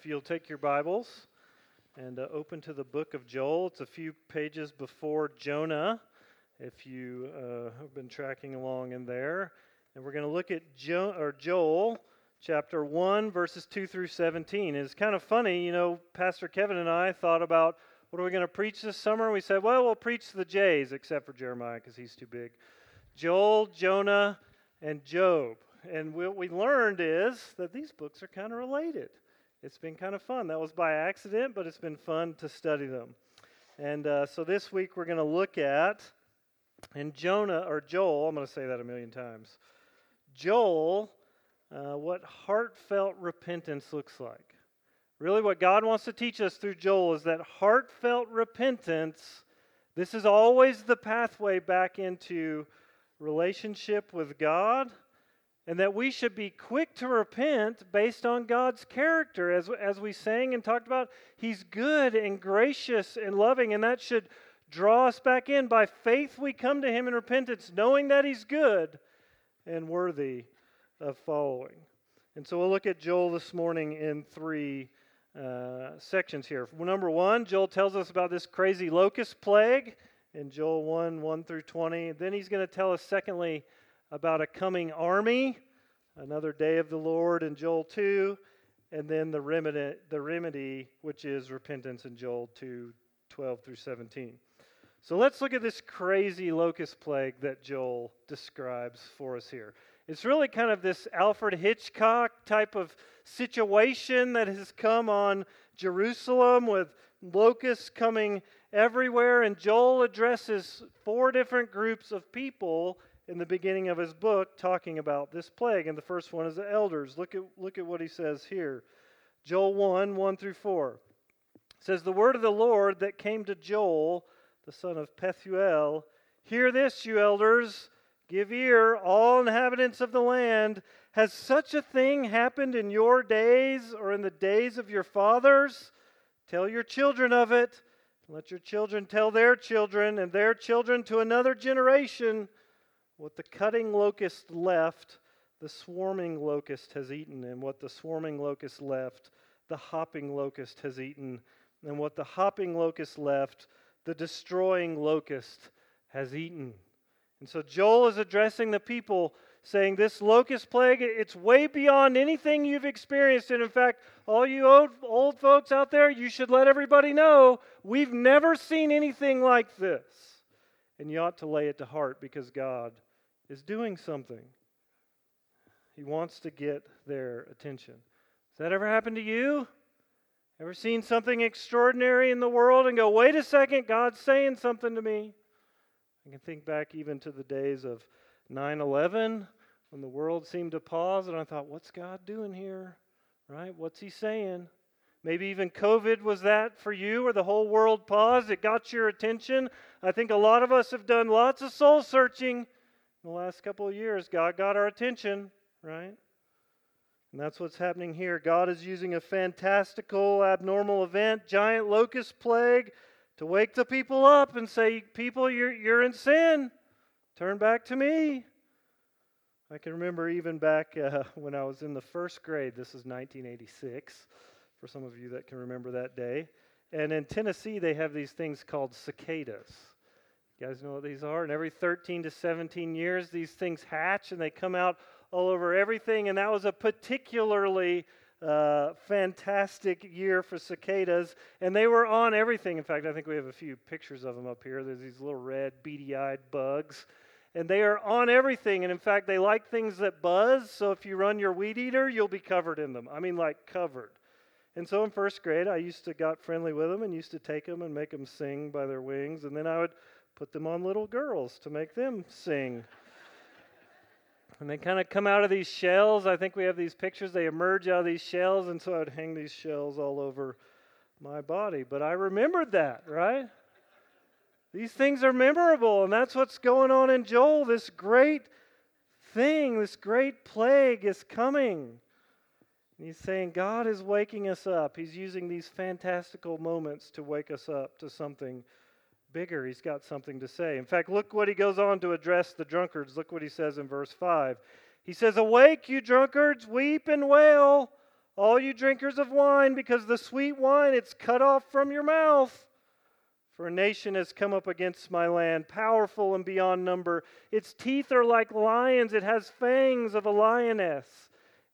if you'll take your Bibles and uh, open to the book of Joel, it's a few pages before Jonah, if you uh, have been tracking along in there. And we're going to look at jo- or Joel chapter 1, verses 2 through 17. And It's kind of funny, you know, Pastor Kevin and I thought about what are we going to preach this summer? We said, well, we'll preach the J's, except for Jeremiah because he's too big. Joel, Jonah, and Job. And what we learned is that these books are kind of related. It's been kind of fun. That was by accident, but it's been fun to study them. And uh, so this week we're going to look at, in Jonah, or Joel, I'm going to say that a million times. Joel, uh, what heartfelt repentance looks like. Really, what God wants to teach us through Joel is that heartfelt repentance, this is always the pathway back into relationship with God and that we should be quick to repent based on God's character. As, as we sang and talked about, He's good and gracious and loving, and that should draw us back in. By faith, we come to Him in repentance, knowing that He's good and worthy of following. And so we'll look at Joel this morning in three uh, sections here. Number one, Joel tells us about this crazy locust plague in Joel 1 1 through 20. Then he's going to tell us, secondly, about a coming army, another day of the Lord in Joel 2, and then the remedy, the remedy which is repentance in Joel 2 12 through 17. So let's look at this crazy locust plague that Joel describes for us here. It's really kind of this Alfred Hitchcock type of situation that has come on Jerusalem with locusts coming everywhere. And Joel addresses four different groups of people in the beginning of his book talking about this plague. And the first one is the elders. Look at, look at what he says here Joel 1 1 through 4. It says, The word of the Lord that came to Joel, the son of Pethuel, Hear this, you elders, give ear, all inhabitants of the land. Has such a thing happened in your days or in the days of your fathers? Tell your children of it. Let your children tell their children and their children to another generation what the cutting locust left, the swarming locust has eaten, and what the swarming locust left, the hopping locust has eaten, and what the hopping locust left, the destroying locust has eaten. And so Joel is addressing the people saying this locust plague it's way beyond anything you've experienced and in fact all you old, old folks out there you should let everybody know we've never seen anything like this and you ought to lay it to heart because god is doing something. He wants to get their attention. Has that ever happened to you? Ever seen something extraordinary in the world and go, wait a second, God's saying something to me? I can think back even to the days of 9 11 when the world seemed to pause, and I thought, what's God doing here? Right? What's He saying? Maybe even COVID was that for you, or the whole world paused. It got your attention. I think a lot of us have done lots of soul searching in the last couple of years, God got our attention, right? And that's what's happening here. God is using a fantastical, abnormal event, giant locust plague, to wake the people up and say, People, you're, you're in sin. Turn back to me. I can remember even back uh, when I was in the first grade, this is 1986, for some of you that can remember that day. And in Tennessee, they have these things called cicadas. You guys know what these are? And every 13 to 17 years, these things hatch and they come out all over everything. And that was a particularly uh, fantastic year for cicadas. And they were on everything. In fact, I think we have a few pictures of them up here. There's these little red, beady eyed bugs. And they are on everything. And in fact, they like things that buzz. So if you run your weed eater, you'll be covered in them. I mean, like covered. And so in first grade, I used to got friendly with them and used to take them and make them sing by their wings. And then I would put them on little girls to make them sing. and they kind of come out of these shells. I think we have these pictures. They emerge out of these shells, and so I'd hang these shells all over my body. But I remembered that, right? These things are memorable, and that's what's going on in Joel. This great thing, this great plague is coming. And he's saying God is waking us up. He's using these fantastical moments to wake us up to something bigger. He's got something to say. In fact, look what he goes on to address the drunkards. Look what he says in verse 5. He says, Awake, you drunkards, weep and wail, all you drinkers of wine, because the sweet wine it's cut off from your mouth. For a nation has come up against my land, powerful and beyond number. Its teeth are like lions, it has fangs of a lioness.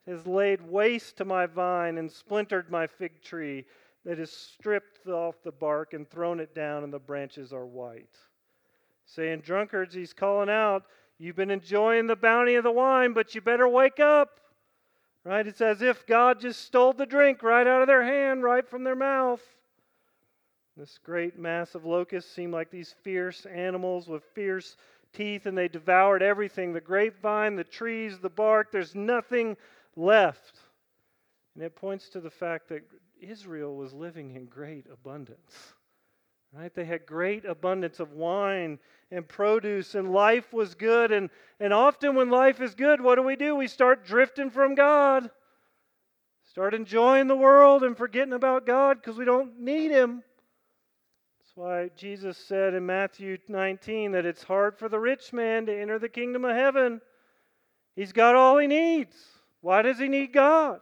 It has laid waste to my vine and splintered my fig tree. That has stripped off the bark and thrown it down, and the branches are white. Saying, Drunkards, he's calling out, You've been enjoying the bounty of the wine, but you better wake up. Right? It's as if God just stole the drink right out of their hand, right from their mouth. This great mass of locusts seemed like these fierce animals with fierce teeth, and they devoured everything the grapevine, the trees, the bark. There's nothing left. And it points to the fact that Israel was living in great abundance. Right? They had great abundance of wine and produce, and life was good. And, and often, when life is good, what do we do? We start drifting from God, start enjoying the world and forgetting about God because we don't need Him. That's why Jesus said in Matthew 19 that it's hard for the rich man to enter the kingdom of heaven. He's got all he needs. Why does he need God?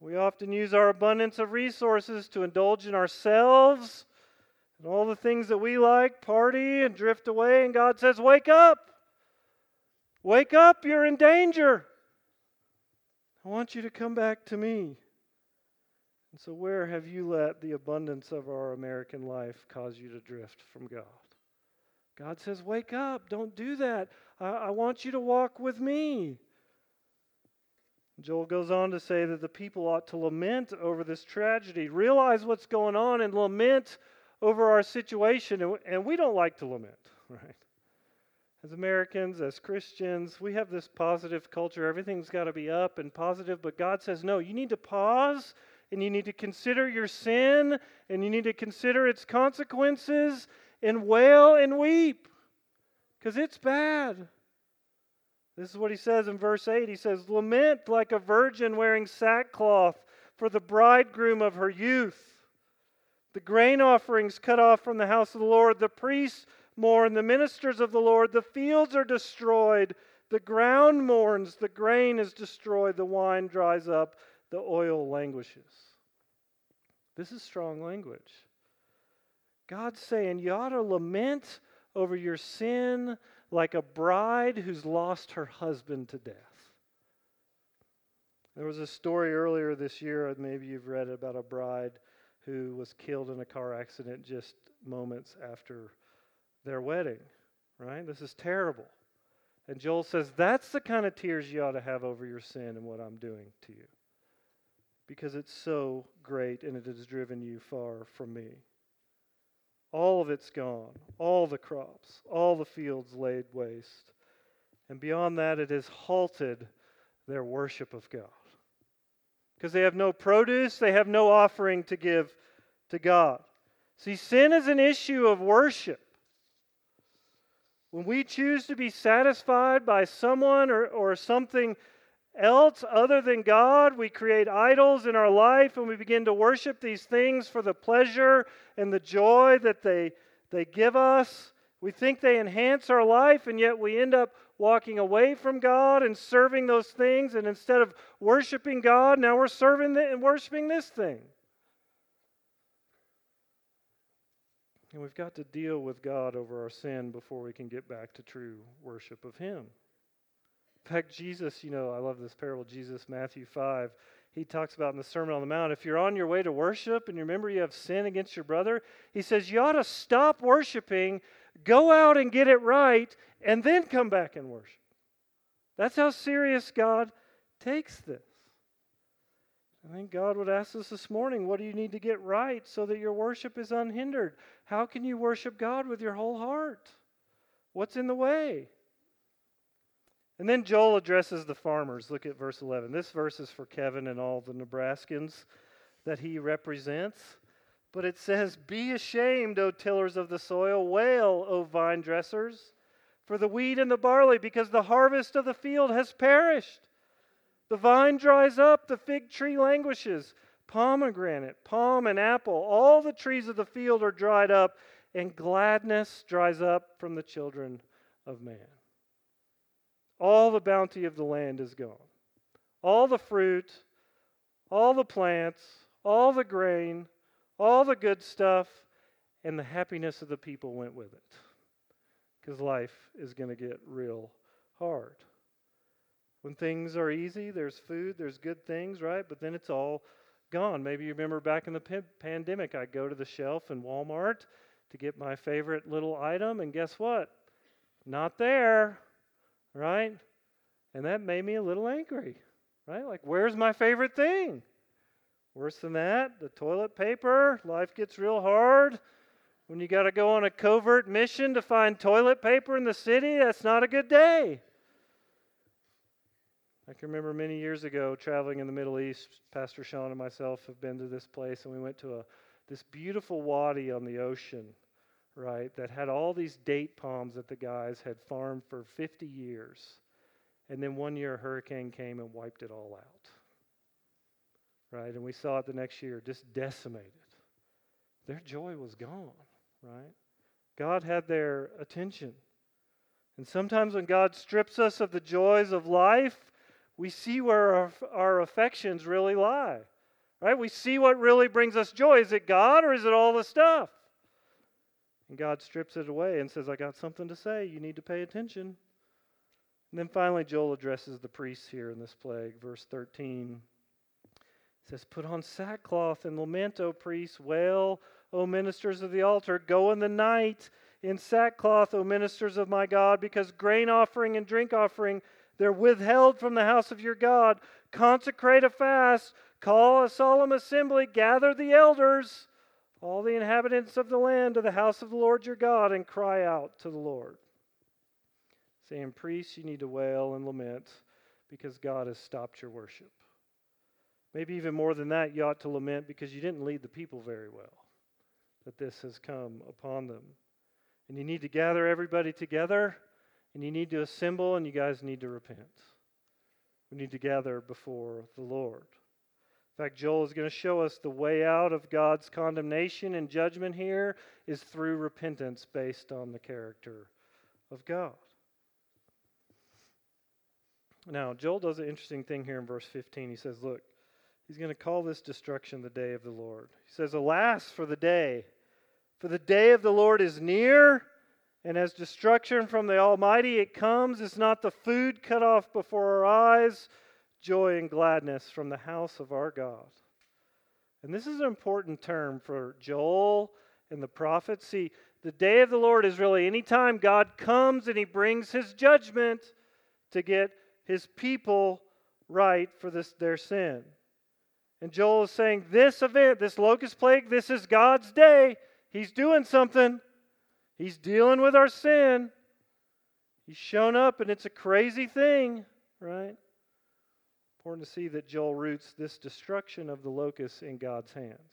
We often use our abundance of resources to indulge in ourselves and all the things that we like, party and drift away, and God says, Wake up! Wake up, you're in danger. I want you to come back to me. And so, where have you let the abundance of our American life cause you to drift from God? God says, Wake up, don't do that. I, I want you to walk with me. Joel goes on to say that the people ought to lament over this tragedy, realize what's going on, and lament over our situation, and we don't like to lament, right? As Americans, as Christians, we have this positive culture. Everything's got to be up and positive, but God says, no, you need to pause and you need to consider your sin and you need to consider its consequences and wail and weep because it's bad. This is what he says in verse 8. He says, Lament like a virgin wearing sackcloth for the bridegroom of her youth. The grain offerings cut off from the house of the Lord, the priests mourn, the ministers of the Lord, the fields are destroyed, the ground mourns, the grain is destroyed, the wine dries up, the oil languishes. This is strong language. God's saying you ought to lament over your sin like a bride who's lost her husband to death. There was a story earlier this year, maybe you've read it, about a bride who was killed in a car accident just moments after their wedding, right? This is terrible. And Joel says, That's the kind of tears you ought to have over your sin and what I'm doing to you. Because it's so great and it has driven you far from me. All of it's gone, all the crops, all the fields laid waste. And beyond that, it has halted their worship of God because they have no produce, they have no offering to give to God. See, sin is an issue of worship. When we choose to be satisfied by someone or, or something else other than God, we create idols in our life and we begin to worship these things for the pleasure and the joy that they, they give us. We think they enhance our life, and yet we end up walking away from God and serving those things. And instead of worshiping God, now we're serving the, and worshiping this thing. And we've got to deal with God over our sin before we can get back to true worship of Him. In fact, Jesus, you know, I love this parable, Jesus, Matthew 5. He talks about in the Sermon on the Mount if you're on your way to worship and you remember you have sin against your brother, he says you ought to stop worshiping Go out and get it right, and then come back and worship. That's how serious God takes this. I think God would ask us this morning what do you need to get right so that your worship is unhindered? How can you worship God with your whole heart? What's in the way? And then Joel addresses the farmers. Look at verse 11. This verse is for Kevin and all the Nebraskans that he represents. But it says, Be ashamed, O tillers of the soil, wail, O vine dressers, for the wheat and the barley, because the harvest of the field has perished. The vine dries up, the fig tree languishes, pomegranate, palm, and apple, all the trees of the field are dried up, and gladness dries up from the children of man. All the bounty of the land is gone. All the fruit, all the plants, all the grain, all the good stuff, and the happiness of the people went with it. Because life is going to get real hard. When things are easy, there's food, there's good things, right? But then it's all gone. Maybe you remember back in the p- pandemic, I'd go to the shelf in Walmart to get my favorite little item, and guess what? Not there, right? And that made me a little angry, right? Like, where's my favorite thing? Worse than that, the toilet paper. Life gets real hard. When you got to go on a covert mission to find toilet paper in the city, that's not a good day. I can remember many years ago traveling in the Middle East. Pastor Sean and myself have been to this place, and we went to a this beautiful wadi on the ocean, right? That had all these date palms that the guys had farmed for 50 years, and then one year a hurricane came and wiped it all out, right? And we saw it the next year, just decimated. Their joy was gone, right? God had their attention. And sometimes when God strips us of the joys of life, we see where our, our affections really lie. Right? We see what really brings us joy. Is it God or is it all the stuff? And God strips it away and says, I got something to say. You need to pay attention. And then finally, Joel addresses the priests here in this plague. Verse 13 says, Put on sackcloth and lament, O priests. Wail, O ministers of the altar. Go in the night in sackcloth, O ministers of my God, because grain offering and drink offering they're withheld from the house of your God. Consecrate a fast, call a solemn assembly, gather the elders, all the inhabitants of the land to the house of the Lord your God, and cry out to the Lord. Saying, Priests, you need to wail and lament because God has stopped your worship. Maybe even more than that, you ought to lament because you didn't lead the people very well, that this has come upon them. And you need to gather everybody together and you need to assemble and you guys need to repent. We need to gather before the Lord. In fact, Joel is going to show us the way out of God's condemnation and judgment here is through repentance based on the character of God. Now, Joel does an interesting thing here in verse 15. He says, Look, he's going to call this destruction the day of the Lord. He says, Alas for the day, for the day of the Lord is near and as destruction from the Almighty it comes, it's not the food cut off before our eyes, joy and gladness from the house of our God. And this is an important term for Joel and the prophets. See, the day of the Lord is really any time God comes and he brings his judgment to get his people right for this, their sin. And Joel is saying, This event, this locust plague, this is God's day. He's doing something. He's dealing with our sin. He's shown up, and it's a crazy thing, right? Important to see that Joel roots this destruction of the locusts in God's hands.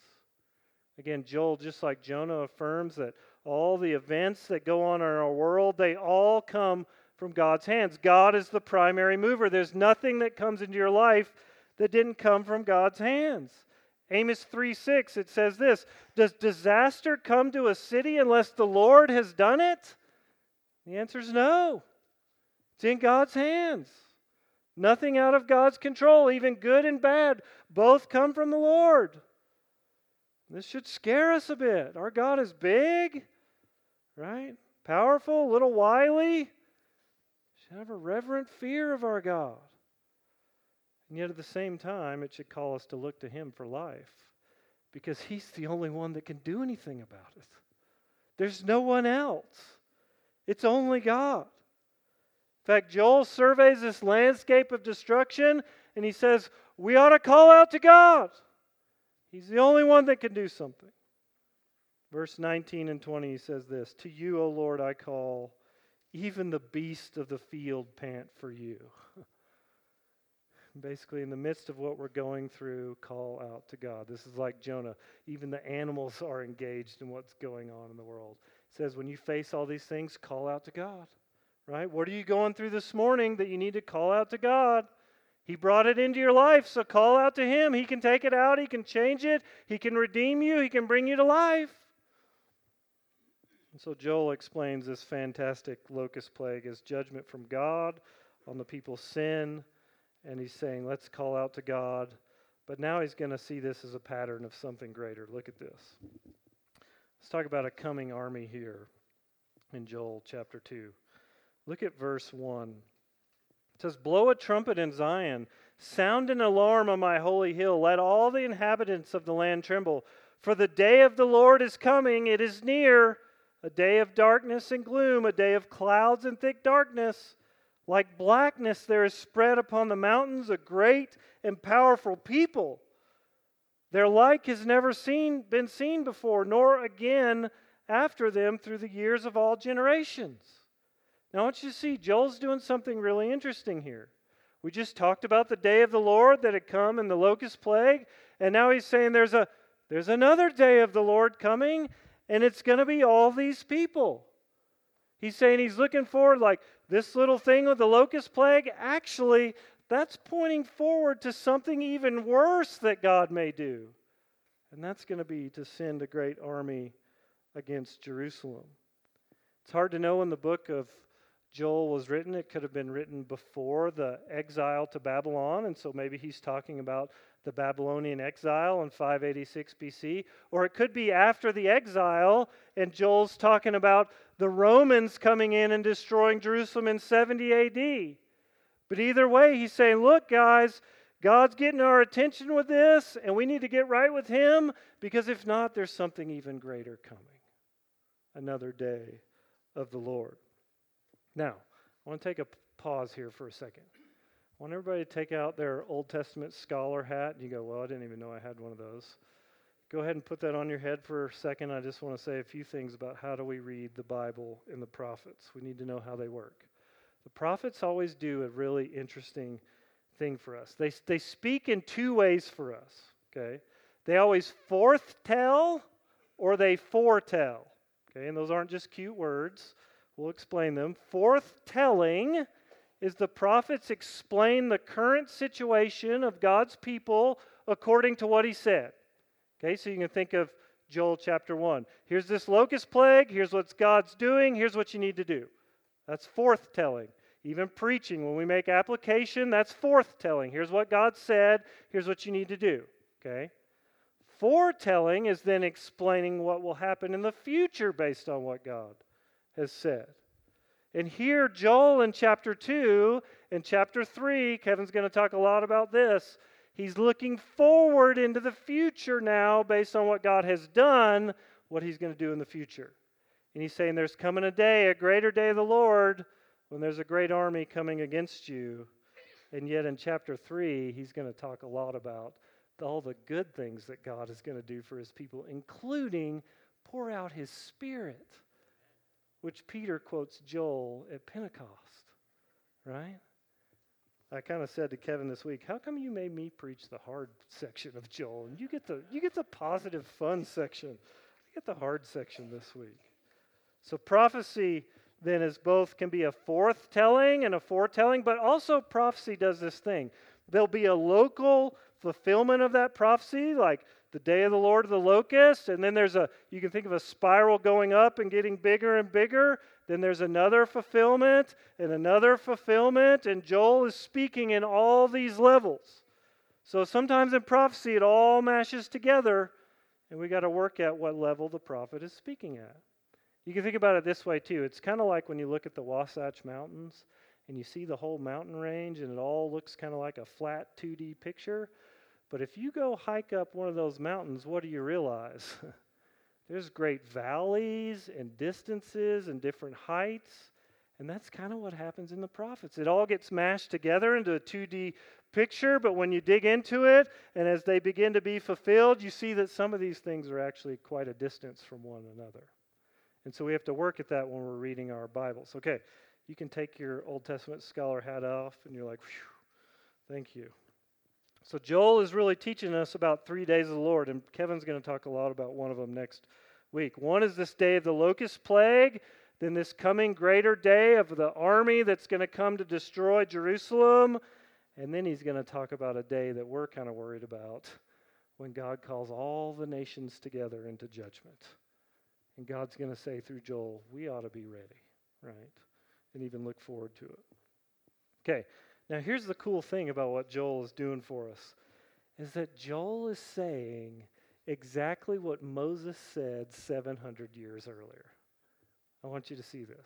Again, Joel, just like Jonah, affirms that all the events that go on in our world, they all come from God's hands. God is the primary mover. There's nothing that comes into your life that didn't come from God's hands. Amos 3 6, it says this Does disaster come to a city unless the Lord has done it? The answer is no. It's in God's hands. Nothing out of God's control, even good and bad, both come from the Lord. This should scare us a bit. Our God is big, right? Powerful, a little wily. Should have a reverent fear of our God. And yet at the same time, it should call us to look to Him for life because He's the only one that can do anything about it. There's no one else, it's only God. In fact, Joel surveys this landscape of destruction and he says, We ought to call out to God. He's the only one that can do something. Verse 19 and 20 he says this To you, O Lord, I call, even the beast of the field pant for you. basically, in the midst of what we're going through, call out to God. This is like Jonah. Even the animals are engaged in what's going on in the world. It says, when you face all these things, call out to God. Right? What are you going through this morning that you need to call out to God? He brought it into your life, so call out to Him. He can take it out, He can change it, He can redeem you, He can bring you to life. And so Joel explains this fantastic locust plague as judgment from God on the people's sin and he's saying, let's call out to God. But now he's going to see this as a pattern of something greater. Look at this. Let's talk about a coming army here in Joel chapter 2. Look at verse 1. It says, Blow a trumpet in Zion, sound an alarm on my holy hill, let all the inhabitants of the land tremble. For the day of the Lord is coming, it is near, a day of darkness and gloom, a day of clouds and thick darkness. Like blackness, there is spread upon the mountains a great and powerful people. Their like has never seen, been seen before, nor again after them through the years of all generations. Now, I want you to see, Joel's doing something really interesting here. We just talked about the day of the Lord that had come in the locust plague, and now he's saying there's, a, there's another day of the Lord coming, and it's going to be all these people. He's saying he's looking forward, like this little thing with the locust plague, actually, that's pointing forward to something even worse that God may do. And that's going to be to send a great army against Jerusalem. It's hard to know when the book of Joel was written. It could have been written before the exile to Babylon, and so maybe he's talking about the Babylonian exile in 586 BC. Or it could be after the exile, and Joel's talking about the Romans coming in and destroying Jerusalem in 70 AD. But either way, he's saying, look, guys, God's getting our attention with this, and we need to get right with Him because if not, there's something even greater coming another day of the Lord. Now, I want to take a pause here for a second. I want everybody to take out their Old Testament scholar hat. And you go, Well, I didn't even know I had one of those. Go ahead and put that on your head for a second. I just want to say a few things about how do we read the Bible and the prophets. We need to know how they work. The prophets always do a really interesting thing for us. They, they speak in two ways for us, okay? They always forthtell or they foretell. Okay, and those aren't just cute words. We'll explain them. Forthtelling is the prophets explain the current situation of God's people according to what he said. Okay, so you can think of Joel chapter 1. Here's this locust plague. Here's what God's doing. Here's what you need to do. That's forthtelling. Even preaching, when we make application, that's forthtelling. Here's what God said. Here's what you need to do. Okay? Foretelling is then explaining what will happen in the future based on what God has said. And here, Joel in chapter 2 and chapter 3, Kevin's going to talk a lot about this. He's looking forward into the future now based on what God has done, what he's going to do in the future. And he's saying there's coming a day, a greater day of the Lord, when there's a great army coming against you. And yet in chapter 3, he's going to talk a lot about all the good things that God is going to do for his people, including pour out his spirit, which Peter quotes Joel at Pentecost, right? I kind of said to Kevin this week, "How come you made me preach the hard section of Joel, and you get the you get the positive, fun section? You get the hard section this week." So prophecy then is both can be a forthtelling and a foretelling, but also prophecy does this thing. There'll be a local fulfillment of that prophecy, like the day of the Lord of the locust, and then there's a you can think of a spiral going up and getting bigger and bigger. Then there's another fulfillment and another fulfillment, and Joel is speaking in all these levels. So sometimes in prophecy it all mashes together, and we got to work at what level the prophet is speaking at. You can think about it this way too. It's kind of like when you look at the Wasatch Mountains and you see the whole mountain range and it all looks kind of like a flat 2D picture. But if you go hike up one of those mountains, what do you realize? There's great valleys and distances and different heights. And that's kind of what happens in the prophets. It all gets mashed together into a 2D picture, but when you dig into it and as they begin to be fulfilled, you see that some of these things are actually quite a distance from one another. And so we have to work at that when we're reading our Bibles. Okay, you can take your Old Testament scholar hat off and you're like, thank you. So Joel is really teaching us about three days of the Lord, and Kevin's going to talk a lot about one of them next week. One is this day of the locust plague, then this coming greater day of the army that's going to come to destroy Jerusalem, and then he's going to talk about a day that we're kind of worried about when God calls all the nations together into judgment. And God's going to say through Joel, we ought to be ready, right? And even look forward to it. Okay, now, here's the cool thing about what Joel is doing for us is that Joel is saying exactly what Moses said 700 years earlier. I want you to see this.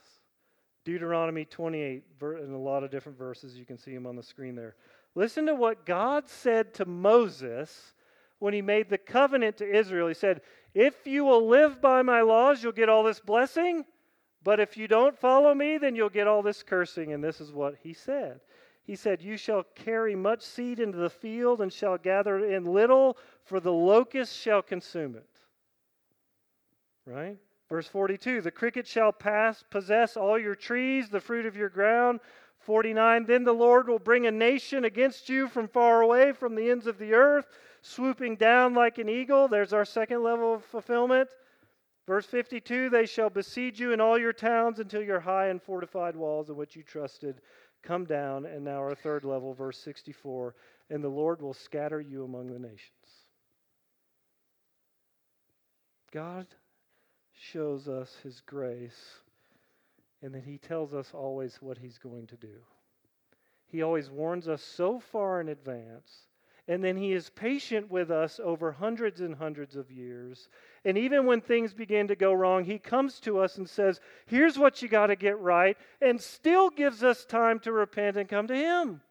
Deuteronomy 28, in a lot of different verses. You can see them on the screen there. Listen to what God said to Moses when he made the covenant to Israel. He said, If you will live by my laws, you'll get all this blessing. But if you don't follow me, then you'll get all this cursing. And this is what he said. He said, You shall carry much seed into the field and shall gather in little, for the locust shall consume it. Right? Verse 42 The cricket shall pass, possess all your trees, the fruit of your ground. 49 Then the Lord will bring a nation against you from far away, from the ends of the earth, swooping down like an eagle. There's our second level of fulfillment. Verse 52 They shall besiege you in all your towns until your high and fortified walls in which you trusted come down. And now our third level, verse 64 And the Lord will scatter you among the nations. God shows us his grace, and then he tells us always what he's going to do. He always warns us so far in advance and then he is patient with us over hundreds and hundreds of years. And even when things begin to go wrong, he comes to us and says, Here's what you got to get right, and still gives us time to repent and come to him.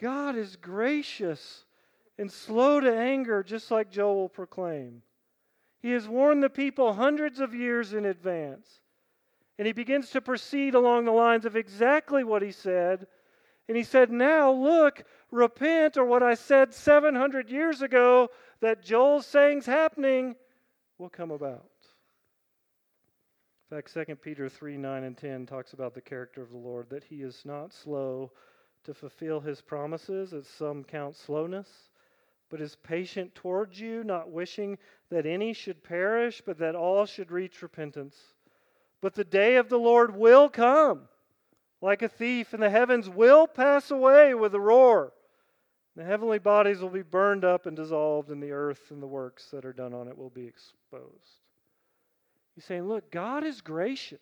God is gracious and slow to anger, just like Joel will proclaim. He has warned the people hundreds of years in advance. And he begins to proceed along the lines of exactly what he said. And he said, Now look, repent, or what I said 700 years ago that Joel's saying's happening will come about. In fact, 2 Peter 3 9 and 10 talks about the character of the Lord, that he is not slow to fulfill his promises, as some count slowness, but is patient towards you, not wishing that any should perish, but that all should reach repentance. But the day of the Lord will come like a thief, and the heavens will pass away with a roar the heavenly bodies will be burned up and dissolved, and the earth and the works that are done on it will be exposed. He's saying, Look, God is gracious.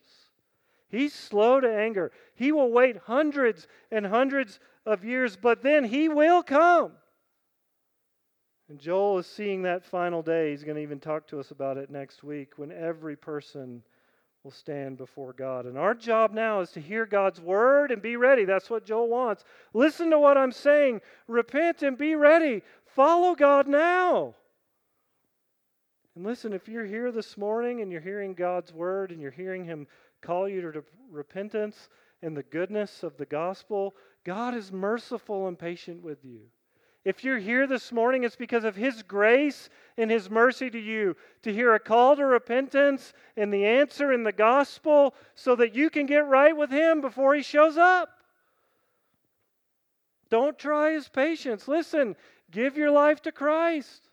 He's slow to anger. He will wait hundreds and hundreds of years, but then He will come. And Joel is seeing that final day. He's going to even talk to us about it next week when every person will stand before God. And our job now is to hear God's word and be ready. That's what Joel wants. Listen to what I'm saying. Repent and be ready. Follow God now. And listen, if you're here this morning and you're hearing God's word and you're hearing Him call you to repentance and the goodness of the gospel, God is merciful and patient with you. If you're here this morning, it's because of His grace and His mercy to you to hear a call to repentance and the answer in the gospel so that you can get right with Him before He shows up. Don't try His patience. Listen, give your life to Christ.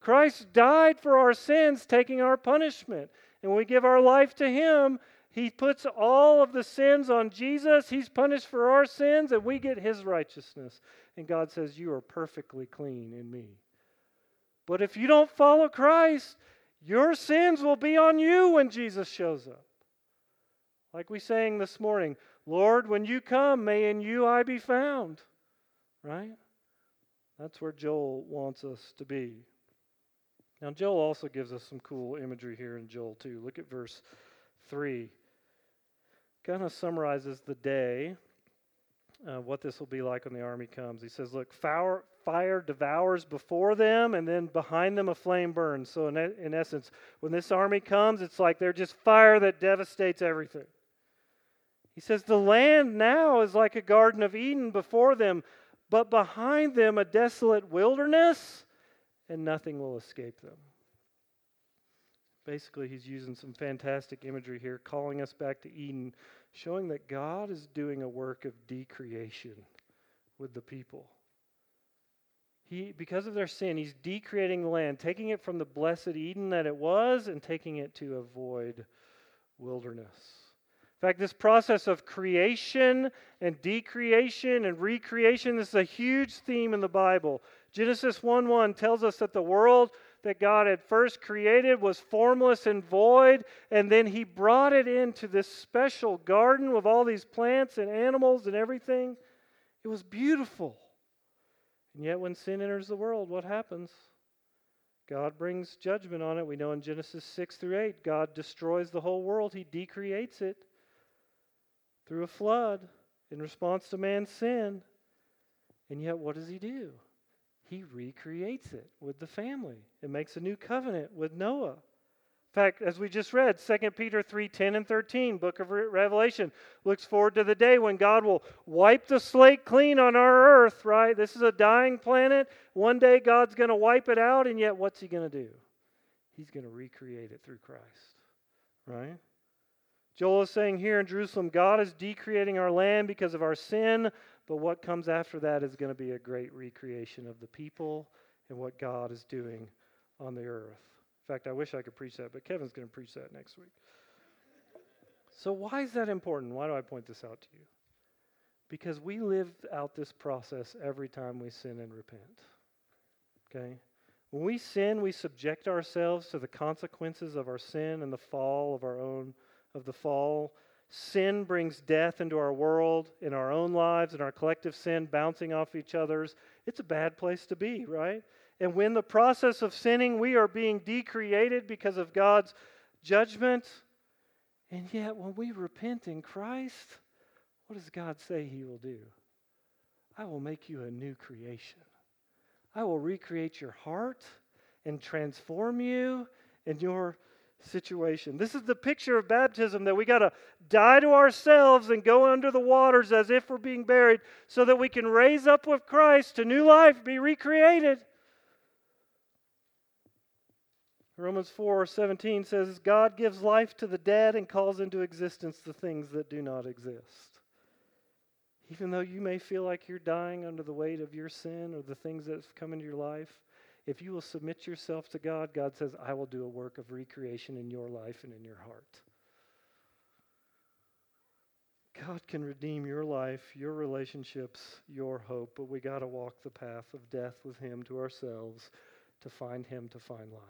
Christ died for our sins, taking our punishment. And we give our life to Him, He puts all of the sins on Jesus. He's punished for our sins, and we get His righteousness. And God says, You are perfectly clean in me. But if you don't follow Christ, your sins will be on you when Jesus shows up. Like we sang this morning, Lord, when you come, may in you I be found. Right? That's where Joel wants us to be. Now, Joel also gives us some cool imagery here in Joel 2. Look at verse 3. Kind of summarizes the day uh, what this will be like when the army comes. He says, Look, fire, fire devours before them, and then behind them a flame burns. So, in, in essence, when this army comes, it's like they're just fire that devastates everything. He says, The land now is like a Garden of Eden before them, but behind them a desolate wilderness, and nothing will escape them. Basically, he's using some fantastic imagery here, calling us back to Eden showing that God is doing a work of decreation with the people. He, because of their sin, he's decreating the land, taking it from the blessed Eden that it was and taking it to a void wilderness. In fact, this process of creation and decreation and recreation this is a huge theme in the Bible. Genesis 1 1 tells us that the world that God had first created was formless and void, and then He brought it into this special garden with all these plants and animals and everything. It was beautiful. And yet, when sin enters the world, what happens? God brings judgment on it. We know in Genesis 6 through 8, God destroys the whole world, He decreates it through a flood in response to man's sin. And yet, what does He do? He recreates it with the family and makes a new covenant with Noah In fact, as we just read, 2 Peter 3:10 and 13, book of Revelation, looks forward to the day when God will wipe the slate clean on our earth, right? This is a dying planet. One day God's going to wipe it out, and yet what's He going to do? He's going to recreate it through Christ, right? Joel is saying here in Jerusalem, God is decreating our land because of our sin, but what comes after that is going to be a great recreation of the people and what God is doing on the earth. In fact, I wish I could preach that, but Kevin's going to preach that next week. So, why is that important? Why do I point this out to you? Because we live out this process every time we sin and repent. Okay? When we sin, we subject ourselves to the consequences of our sin and the fall of our own of the fall. Sin brings death into our world, in our own lives, in our collective sin bouncing off each other's. It's a bad place to be, right? And when the process of sinning, we are being decreated because of God's judgment. And yet, when we repent in Christ, what does God say He will do? I will make you a new creation. I will recreate your heart and transform you in your situation. This is the picture of baptism that we got to die to ourselves and go under the waters as if we're being buried so that we can raise up with Christ to new life, be recreated. Romans 4 17 says, God gives life to the dead and calls into existence the things that do not exist. Even though you may feel like you're dying under the weight of your sin or the things that have come into your life, if you will submit yourself to God, God says, I will do a work of recreation in your life and in your heart. God can redeem your life, your relationships, your hope, but we got to walk the path of death with Him to ourselves to find Him, to find life.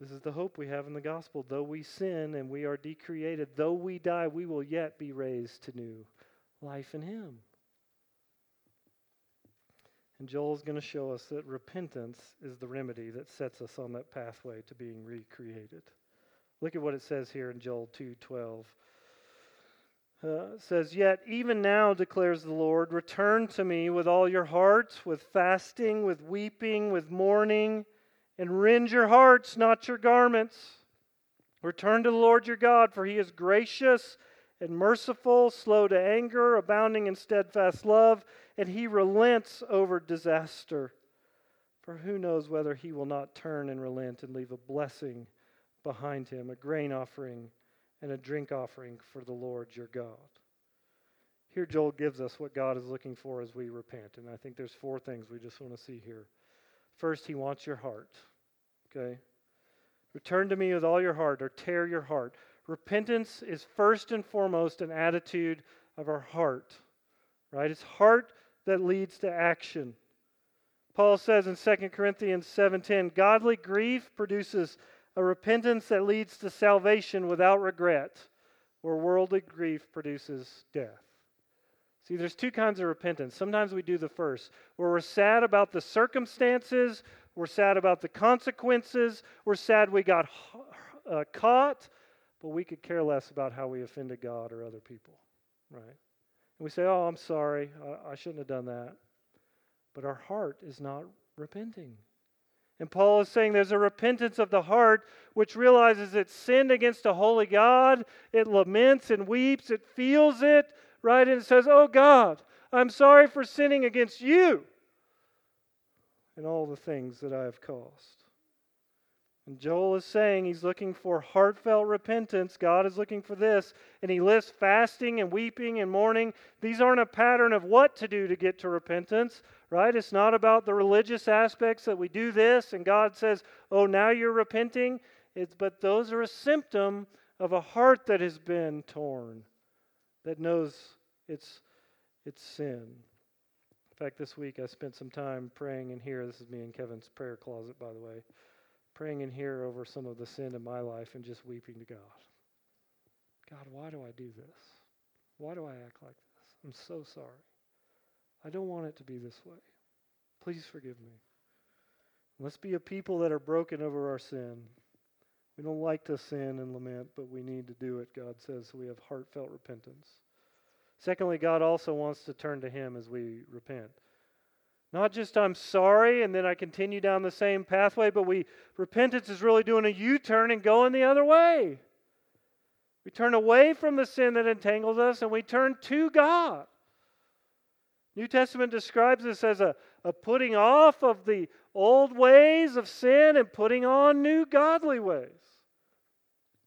This is the hope we have in the gospel. Though we sin and we are decreated, though we die, we will yet be raised to new life in Him. And Joel is going to show us that repentance is the remedy that sets us on that pathway to being recreated. Look at what it says here in Joel 2:12. Uh, says, Yet even now, declares the Lord, return to me with all your heart, with fasting, with weeping, with mourning and rend your hearts, not your garments. Return to the Lord your God, for he is gracious and merciful, slow to anger, abounding in steadfast love, and he relents over disaster. For who knows whether he will not turn and relent and leave a blessing behind him, a grain offering and a drink offering for the Lord your God. Here, Joel gives us what God is looking for as we repent. And I think there's four things we just want to see here. First, he wants your heart. Okay? Return to me with all your heart or tear your heart. Repentance is first and foremost an attitude of our heart. Right? It's heart that leads to action. Paul says in 2 Corinthians 7:10, godly grief produces a repentance that leads to salvation without regret, where worldly grief produces death. See, there's two kinds of repentance. Sometimes we do the first, where we're sad about the circumstances we're sad about the consequences. We're sad we got uh, caught, but we could care less about how we offended God or other people, right? And we say, oh, I'm sorry. I, I shouldn't have done that. But our heart is not repenting. And Paul is saying there's a repentance of the heart which realizes it sinned against a holy God. It laments and weeps. It feels it, right? And it says, Oh God, I'm sorry for sinning against you and all the things that I have caused. And Joel is saying he's looking for heartfelt repentance. God is looking for this. And he lists fasting and weeping and mourning. These aren't a pattern of what to do to get to repentance, right? It's not about the religious aspects that we do this and God says, oh, now you're repenting. It's, but those are a symptom of a heart that has been torn, that knows its, its sin In fact, this week I spent some time praying in here. This is me and Kevin's prayer closet, by the way. Praying in here over some of the sin in my life and just weeping to God. God, why do I do this? Why do I act like this? I'm so sorry. I don't want it to be this way. Please forgive me. Let's be a people that are broken over our sin. We don't like to sin and lament, but we need to do it, God says, so we have heartfelt repentance. Secondly, God also wants to turn to Him as we repent. Not just I'm sorry and then I continue down the same pathway, but we repentance is really doing a U-turn and going the other way. We turn away from the sin that entangles us and we turn to God. New Testament describes this as a, a putting off of the old ways of sin and putting on new godly ways.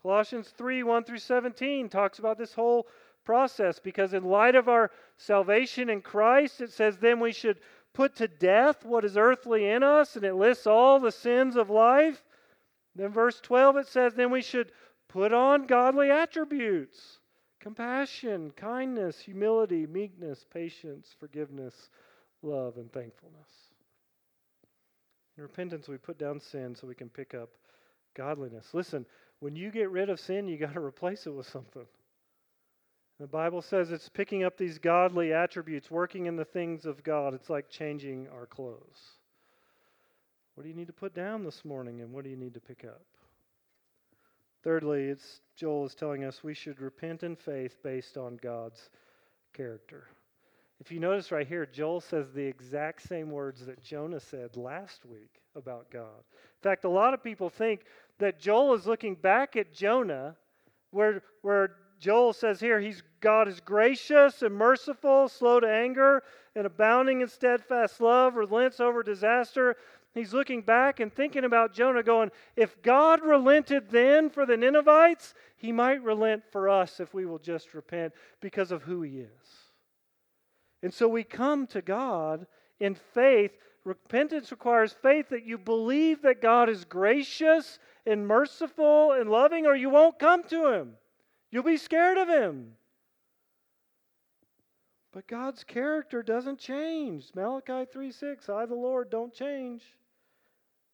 Colossians 3 1 through 17 talks about this whole process because, in light of our salvation in Christ, it says, then we should put to death what is earthly in us, and it lists all the sins of life. Then, verse 12, it says, then we should put on godly attributes compassion, kindness, humility, meekness, patience, forgiveness, love, and thankfulness. In repentance, we put down sin so we can pick up godliness. Listen, when you get rid of sin, you got to replace it with something. The Bible says it's picking up these godly attributes, working in the things of God. It's like changing our clothes. What do you need to put down this morning, and what do you need to pick up? Thirdly, it's Joel is telling us we should repent in faith based on God's character. If you notice right here, Joel says the exact same words that Jonah said last week about God. In fact, a lot of people think that Joel is looking back at Jonah, where, where Joel says here, he's, God is gracious and merciful, slow to anger, and abounding in steadfast love, relents over disaster. He's looking back and thinking about Jonah, going, if God relented then for the Ninevites, he might relent for us if we will just repent because of who he is. And so we come to God in faith. Repentance requires faith that you believe that God is gracious and merciful and loving, or you won't come to him. You'll be scared of him. But God's character doesn't change. Malachi 3 6, I, the Lord, don't change.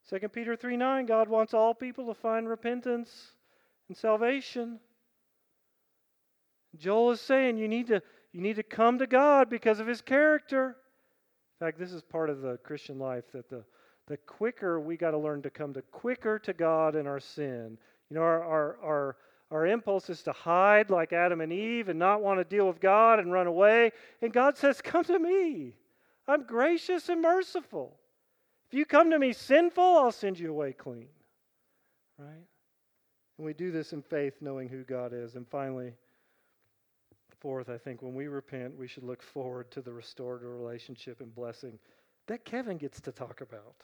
2 Peter 3 9, God wants all people to find repentance and salvation. Joel is saying you need to, you need to come to God because of his character. In fact, this is part of the Christian life that the, the quicker we got to learn to come to quicker to God in our sin. You know, our, our, our our impulse is to hide like Adam and Eve and not want to deal with God and run away. And God says, Come to me. I'm gracious and merciful. If you come to me sinful, I'll send you away clean. Right? And we do this in faith, knowing who God is. And finally, fourth, I think when we repent, we should look forward to the restored relationship and blessing that Kevin gets to talk about.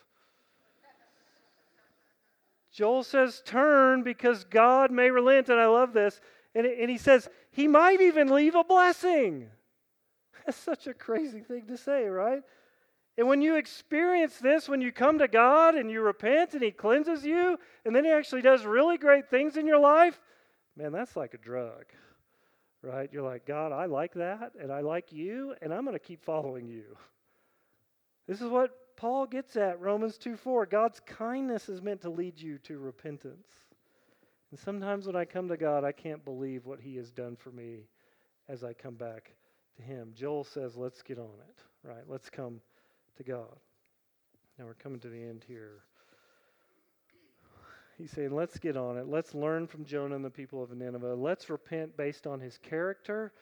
Joel says, Turn because God may relent. And I love this. And, and he says, He might even leave a blessing. That's such a crazy thing to say, right? And when you experience this, when you come to God and you repent and He cleanses you, and then He actually does really great things in your life, man, that's like a drug, right? You're like, God, I like that, and I like you, and I'm going to keep following you. This is what Paul gets at Romans 2 4. God's kindness is meant to lead you to repentance. And sometimes when I come to God, I can't believe what He has done for me as I come back to Him. Joel says, let's get on it, right? Let's come to God. Now we're coming to the end here. He's saying, let's get on it. Let's learn from Jonah and the people of Nineveh. Let's repent based on his character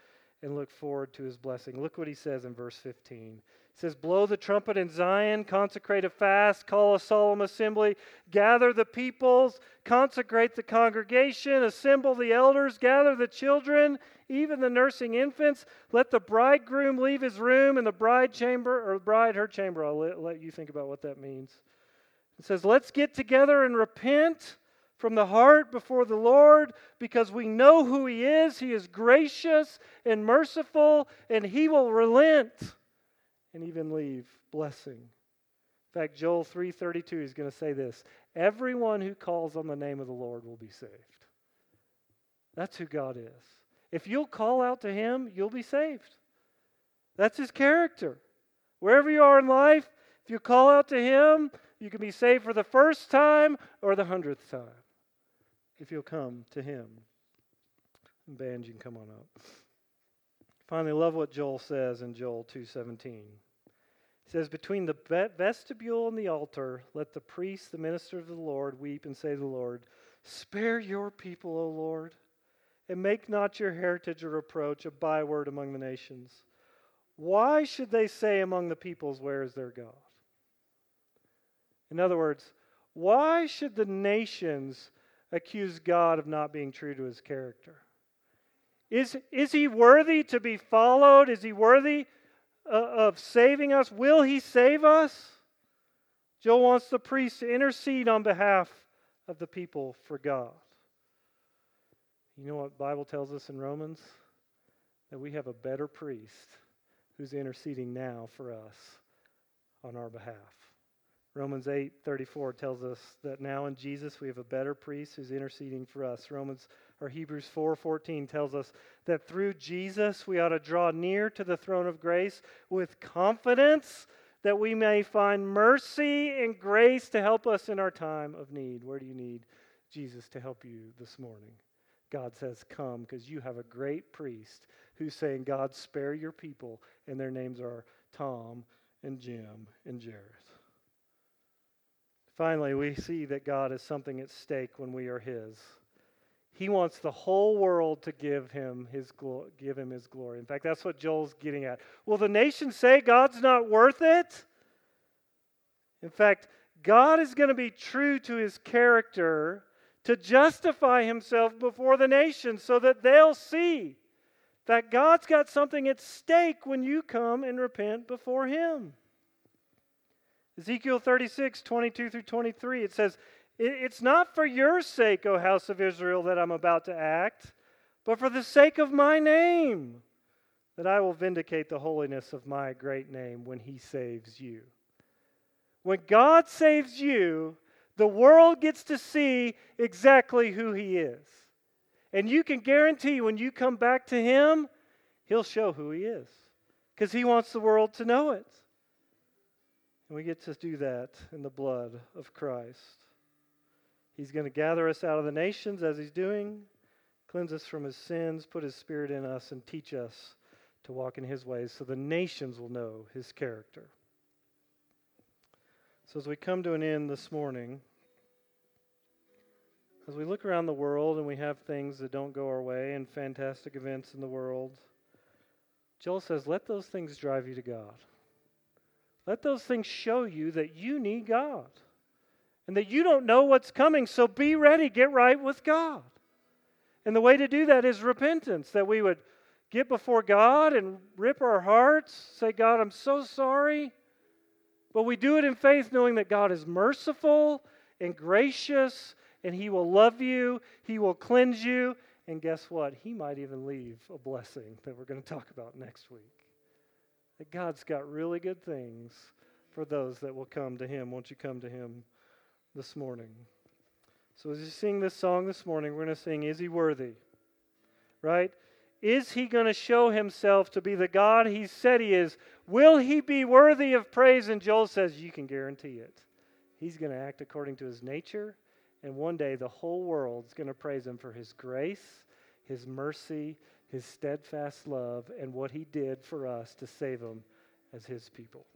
and look forward to his blessing. Look what he says in verse 15. He says, Blow the trumpet in Zion, consecrate a fast, call a solemn assembly, gather the peoples, consecrate the congregation, assemble the elders, gather the children, even the nursing infants. Let the bridegroom leave his room and the bride chamber, or bride her chamber. I'll let, let you think about what that means. It says, Let's get together and repent from the heart before the Lord because we know who He is. He is gracious and merciful, and He will relent and even leave blessing. In fact, Joel 3:32 is going to say this, everyone who calls on the name of the Lord will be saved. That's who God is. If you'll call out to him, you'll be saved. That's his character. Wherever you are in life, if you call out to him, you can be saved for the first time or the hundredth time. If you'll come to him. band, you can come on up. Finally, love what Joel says in Joel 2:17. He says, Between the vestibule and the altar, let the priest, the minister of the Lord, weep and say to the Lord, Spare your people, O Lord, and make not your heritage a reproach, a byword among the nations. Why should they say among the peoples, Where is their God? In other words, why should the nations accuse God of not being true to his character? Is, is he worthy to be followed? Is he worthy uh, of saving us? Will he save us? Joel wants the priest to intercede on behalf of the people for God. You know what the Bible tells us in Romans? That we have a better priest who's interceding now for us on our behalf. Romans 8:34 tells us that now in Jesus we have a better priest who's interceding for us. Romans or Hebrews 4:14 tells us that through Jesus we ought to draw near to the throne of grace with confidence that we may find mercy and grace to help us in our time of need. Where do you need Jesus to help you this morning? God says, Come, because you have a great priest who's saying, God, spare your people. And their names are Tom and Jim and Jared. Finally, we see that God is something at stake when we are His. He wants the whole world to give him his glo- give him his glory. In fact, that's what Joel's getting at. Will the nations say God's not worth it? In fact, God is going to be true to his character to justify himself before the nations so that they'll see that God's got something at stake when you come and repent before him. Ezekiel 36, 22 through 23, it says, It's not for your sake, O house of Israel, that I'm about to act, but for the sake of my name, that I will vindicate the holiness of my great name when he saves you. When God saves you, the world gets to see exactly who he is. And you can guarantee when you come back to him, he'll show who he is because he wants the world to know it. And we get to do that in the blood of Christ. He's going to gather us out of the nations as he's doing, cleanse us from his sins, put his spirit in us, and teach us to walk in his ways so the nations will know his character. So, as we come to an end this morning, as we look around the world and we have things that don't go our way and fantastic events in the world, Joel says, let those things drive you to God. Let those things show you that you need God and that you don't know what's coming. So be ready, get right with God. And the way to do that is repentance, that we would get before God and rip our hearts, say, God, I'm so sorry. But we do it in faith, knowing that God is merciful and gracious, and He will love you, He will cleanse you, and guess what? He might even leave a blessing that we're going to talk about next week. That God's got really good things for those that will come to Him. Won't you come to Him this morning? So, as you sing this song this morning, we're going to sing, Is He Worthy? Right? Is He going to show Himself to be the God He said He is? Will He be worthy of praise? And Joel says, You can guarantee it. He's going to act according to His nature, and one day the whole world's going to praise Him for His grace, His mercy, his steadfast love and what he did for us to save them as his people.